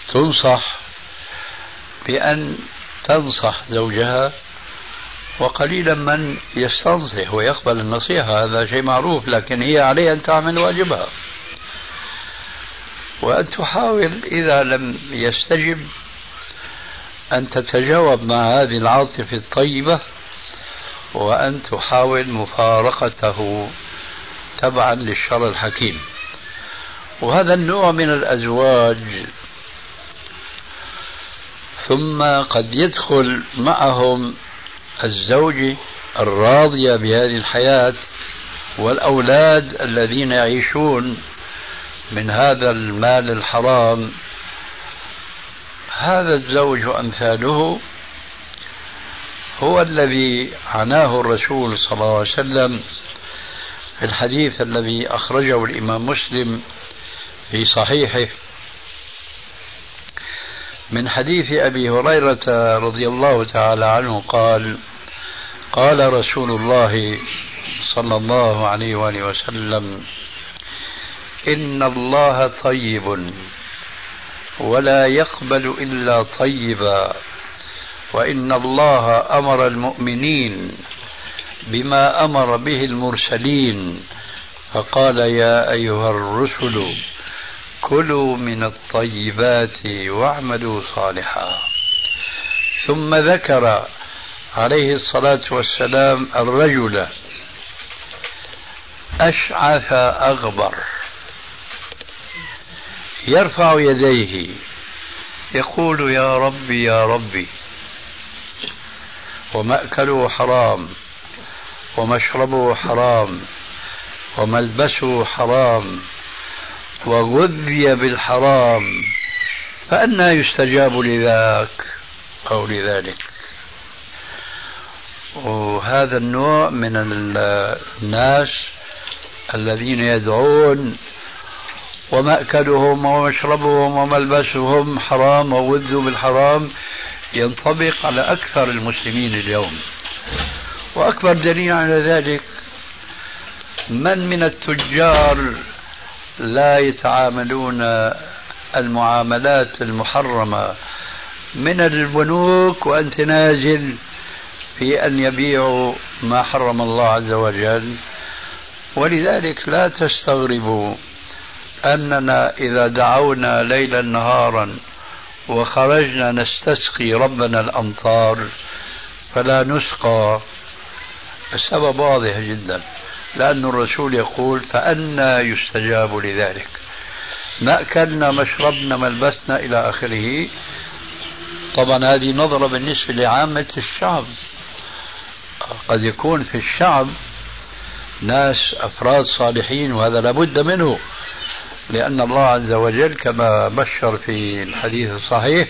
تنصح بأن تنصح زوجها وقليلا من يستنصح ويقبل النصيحة. هذا شيء معروف لكن هي عليها أن تعمل واجبها. وأن تحاول إذا لم يستجب أن تتجاوب مع هذه العاطفة الطيبة وأن تحاول مفارقته تبعا للشر الحكيم. وهذا النوع من الأزواج ثم قد يدخل معهم الزوجة الراضية بهذه الحياة والأولاد الذين يعيشون من هذا المال الحرام. هذا الزوج وأمثاله هو الذي عناه الرسول صلى الله عليه وسلم في الحديث الذي أخرجه الإمام مسلم في صحيحه. من حديث أبي هريرة رضي الله تعالى عنه قال قال رسول الله صلى الله عليه وآله وسلم إن الله طيب ولا يقبل إلا طيبا. وإن الله أمر المؤمنين بما أمر به المرسلين فقال يا أيها الرسل كلوا من الطيبات واعملوا صالحا. ثم ذكر عليه الصلاة والسلام الرجل أشعث أغبر يرفع يديه يقول يا ربي يا ربي ومأكله حرام ومشربه حرام وملبسه حرام وغذي بالحرام فأنا يستجاب لذاك أو لذلك وهذا النوع من الناس الذين يدعون ومأكلهم ومشربهم وملبسهم حرام وغذوا بالحرام ينطبق على أكثر المسلمين اليوم. وأكبر دليل على ذلك من من التجار لا يتعاملون المعاملات المحرمة من البنوك وأنت نازل في أن يبيعوا ما حرم الله عز وجل. ولذلك لا تستغربوا أننا إذا دعونا ليلا نهارا وخرجنا نستسقي ربنا الأمطار فلا نسقى. السبب واضح جدا لأن الرسول يقول فأنا يستجاب لذلك. ما أكلنا ما شربنا ما لبسنا إلى آخره. طبعا هذه نظرة بالنسبة لعامة الشعب. قد يكون في الشعب ناس أفراد صالحين وهذا لابد منه. لأن الله عز وجل كما بشر في الحديث الصحيح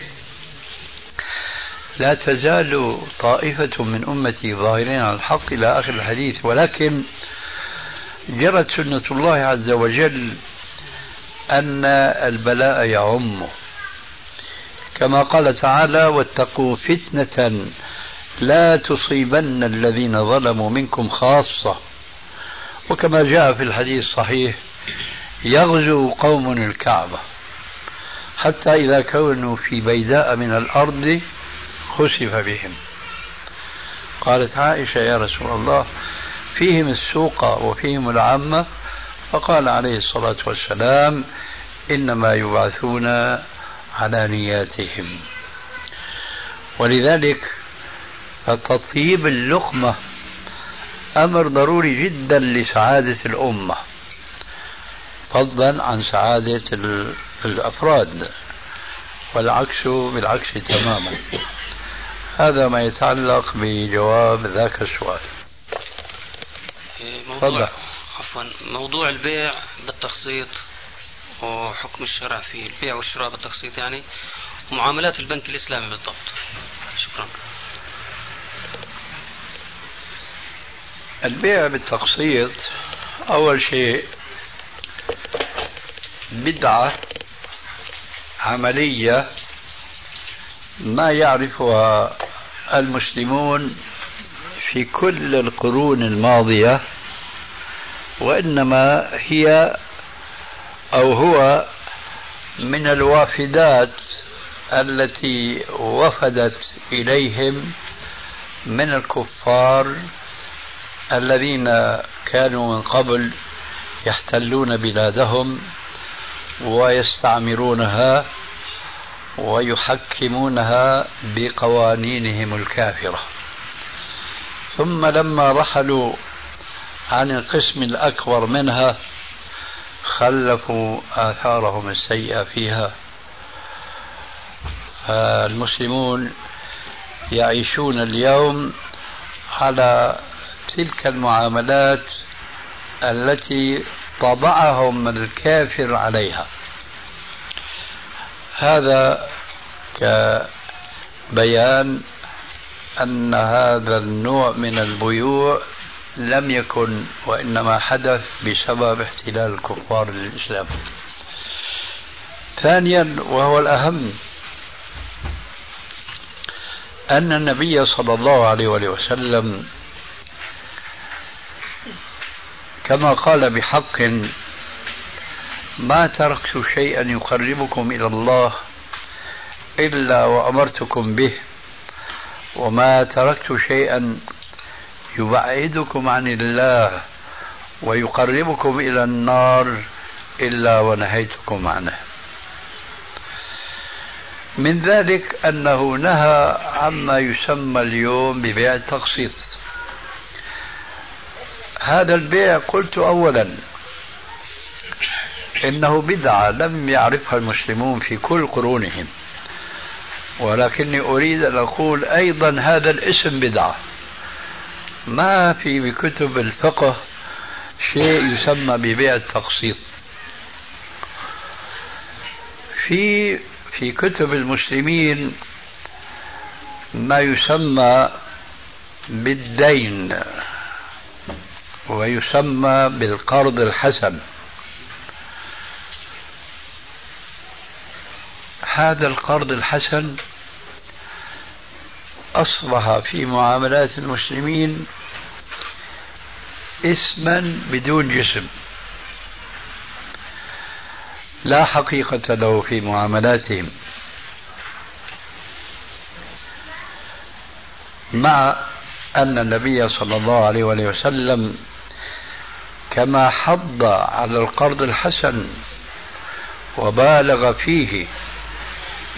لا تزال طائفة من أمتي ظاهرين على الحق إلى آخر الحديث ولكن جرت سنة الله عز وجل أن البلاء يعمه كما قال تعالى واتقوا فتنة لا تصيبن الذين ظلموا منكم خاصة. وكما جاء في الحديث الصحيح يغزو قوم الكعبة. حتى إذا كانوا في بيداء من الأرض خسف بهم. قالت عائشة يا رسول الله فيهم السوق وفيهم العامة فقال عليه الصلاة والسلام إنما يبعثون على نياتهم. ولذلك فتطيب اللقمة أمر ضروري جدا لسعادة الأمة. فضلا عن سعادة الأفراد والعكس بالعكس تماما. هذا ما يتعلق بجواب ذاك السؤال. موضوع عفوا موضوع البيع بالتقسيط وحكم الشرع في البيع والشراء بالتقسيط يعني معاملات البنك الإسلامي بالضبط. شكرا. البيع بالتقسيط أول شيء بدعة عملية ما يعرفها المسلمون في كل القرون الماضية وإنما هي أو هو من الوافدات التي وفدت إليهم من الكفار الذين كانوا من قبل يحتلون بلادهم ويستعمرونها ويحكمونها بقوانينهم الكافرة. ثم لما رحلوا عن القسم الأكبر منها خلفوا آثارهم السيئة فيها. فالمسلمون يعيشون اليوم على تلك المعاملات التي طبعهم الكافر عليها. هذا كبيان أن هذا النوع من البيوع لم يكن وإنما حدث بسبب احتلال الكفار للإسلام. ثانيا وهو الأهم أن النبي صلى الله عليه وسلم كما قال بحق ما تركت شيئا يقربكم إلى الله إلا وأمرتكم به وما تركت شيئا يبعدكم عن الله ويقربكم إلى النار إلا ونهيتكم عنه. من ذلك أنه نهى عما يسمى اليوم ببيع التقسيط. هذا البيع قلت اولا إنه بدعة لم يعرفها المسلمون في كل قرونهم ولكني أريد أن أقول أيضا هذا الاسم بدعة. ما في بكتب الفقه شيء يسمى ببيع التقسيط. في في كتب المسلمين ما يسمى بالدين. ويسمى بالقرض الحسن. هذا القرض الحسن أصبح في معاملات المسلمين اسما بدون جسم. لا حقيقة له في معاملاتهم. مع أن النبي صلى الله عليه وسلم كما حض على القرض الحسن وبالغ فيه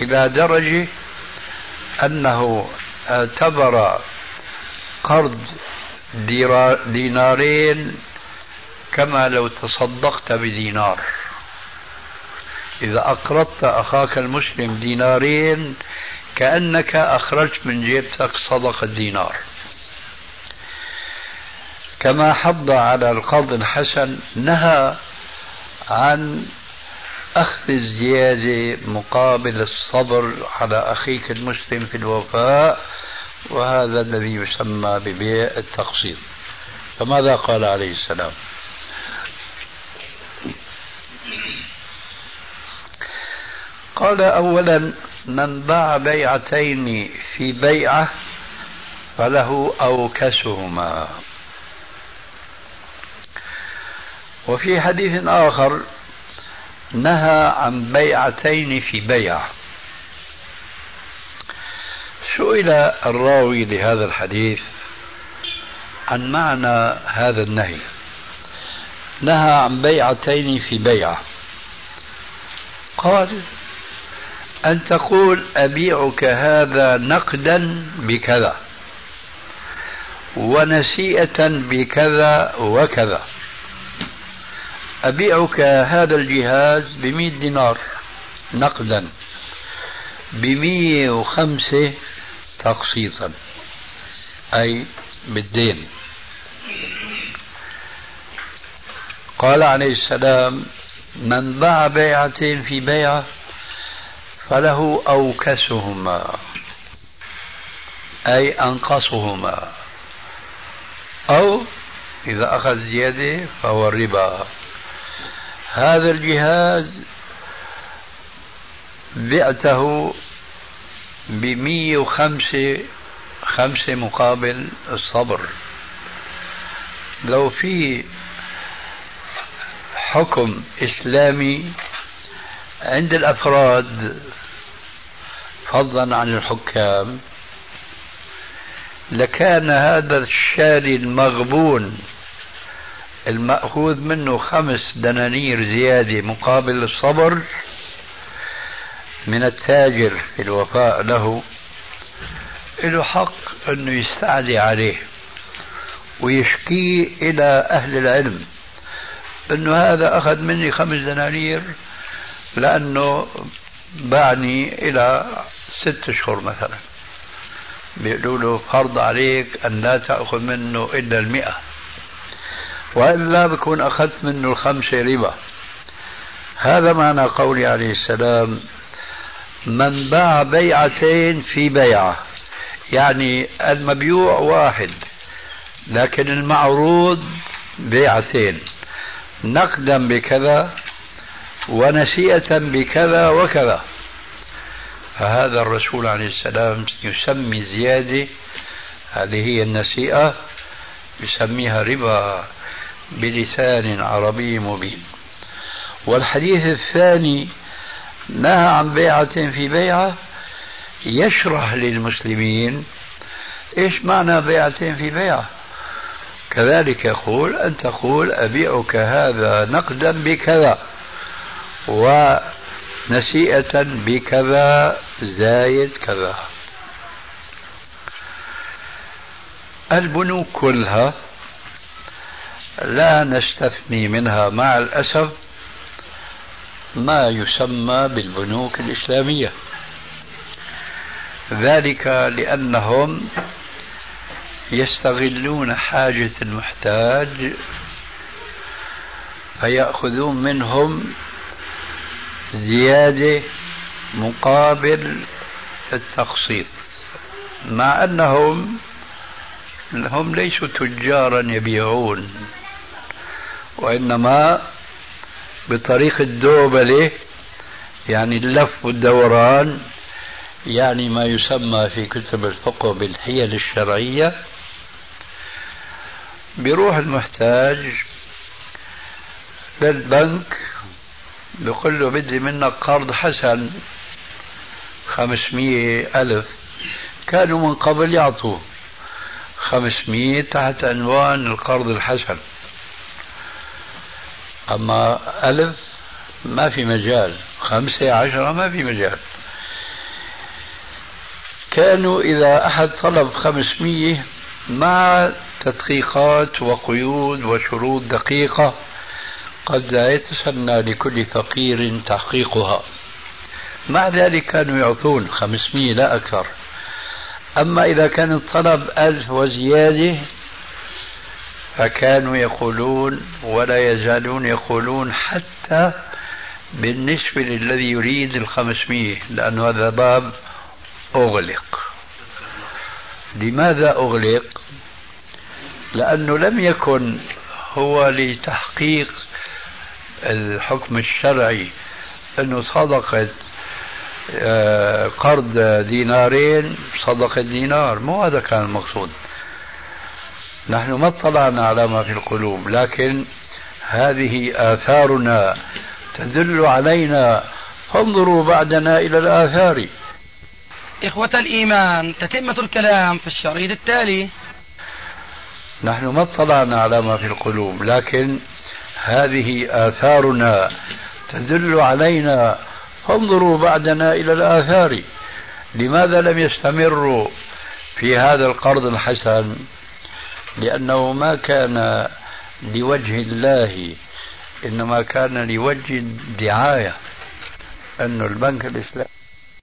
إلى درجة أنه اعتبر قرض دينارين كما لو تصدقت بدينار. إذا أقرضت أخاك المسلم دينارين كأنك أخرجت من جيبتك صدقة دينار. كما حض على القرض الحسن نهى عن أخذ الزيادة مقابل الصبر على أخيك المسلم في الوفاء وهذا الذي يسمى ببيع التقسيط. فماذا قال عليه السلام؟ قال أولا من باع بيعتين في بيعة فله أوكسهما. وفي حديث آخر نهى عن بيعتين في بيع. سئل الراوي لهذا الحديث عن معنى هذا النهي. نهى عن بيعتين في بيعة قال أن تقول أبيعك هذا نقدا بكذا ونسيئة بكذا وكذا. أبيعك هذا الجهاز بمئة دينار نقدا بمئة وخمسة تقسيطا أي بالدين. قال عليه السلام من باع بيعتين في بيعة فله أوكسهما أي أنقصهما أو إذا أخذ زيادة فهو الربا هذا الجهاز بعته بمية وخمسة خمسة مقابل الصبر. لو في حكم إسلامي عند الأفراد فضلا عن الحكام لكان هذا الشاري المغبون المأخوذ منه خمس دنانير زيادة مقابل الصبر من التاجر في الوفاء له له حق أنه يستعلي عليه ويشكيه إلى أهل العلم أنه هذا أخذ مني خمس دنانير لأنه باعني إلى ست أشهر مثلا. بيقولوا له فرض عليك أن لا تأخذ منه إلا المئة. وإلا بكون أخذت منه الخمسة ربا. هذا معنى قولي عليه السلام من باع بيعتين في بيعة يعني المبيوع واحد لكن المعروض بيعتين نقدا بكذا ونسيئة بكذا وكذا. فهذا الرسول عليه السلام يسمي زيادة هذه هي النسيئة يسميها ربا. بلسان عربي مبين. والحديث الثاني نهى عن بيعة في بيعة؟ يشرح للمسلمين إيش معنى بيعة في بيعة؟ كذلك يقول أن تقول أبيعك هذا نقدا بكذا ونسيئة بكذا زايد كذا. البنوك كلها لا نستثني منها مع الأسف ما يسمى بالبنوك الإسلامية. ذلك لأنهم يستغلون حاجة المحتاج فيأخذون منهم زيادة مقابل التقسيط مع أنهم هم ليسوا تجارا يبيعون. وإنما بطريق الدوبلة يعني اللف والدوران يعني ما يسمى في كتب الفقه بالحيل الشرعية. بيروح المحتاج للبنك بيقول له بدي منك قرض حسن خمسمية ألف. كانوا من قبل يعطوه خمسمية تحت عنوان القرض الحسن. أما ألف ما في مجال خمسة عشرة ما في مجال. كانوا إذا أحد طلب خمسمية مع تدقيقات وقيود وشروط دقيقة قد لا يتسنى لكل فقير تحقيقها. مع ذلك كانوا يعطون خمسمية لا أكثر. أما إذا كان الطلب ألف وزيادة فكانوا يقولون ولا يزالون يقولون حتى بالنسبة للذي يريد الخمسمية لأن هذا باب أغلق. لماذا أغلق؟ لأنه لم يكن هو لتحقيق الحكم الشرعي أنه صدقة آه، قرض دينارين صدقة دينار مو هذا كان المقصود. نحن ما اطلعنا على ما في القلوب لكن هذه آثارنا تدل علينا. فانظروا بعدنا إلى الآثار. إخوة الإيمان تتمة الكلام في الشريط التالي. نحن ما اطلعنا على ما في القلوب لكن هذه آثارنا تدل علينا. فانظروا بعدنا إلى الآثار. لماذا لم يستمروا في هذا القرض الحسن؟ لأنه ما كان لوجه الله إنما كان لوجه الدعاية أن البنك الإسلامي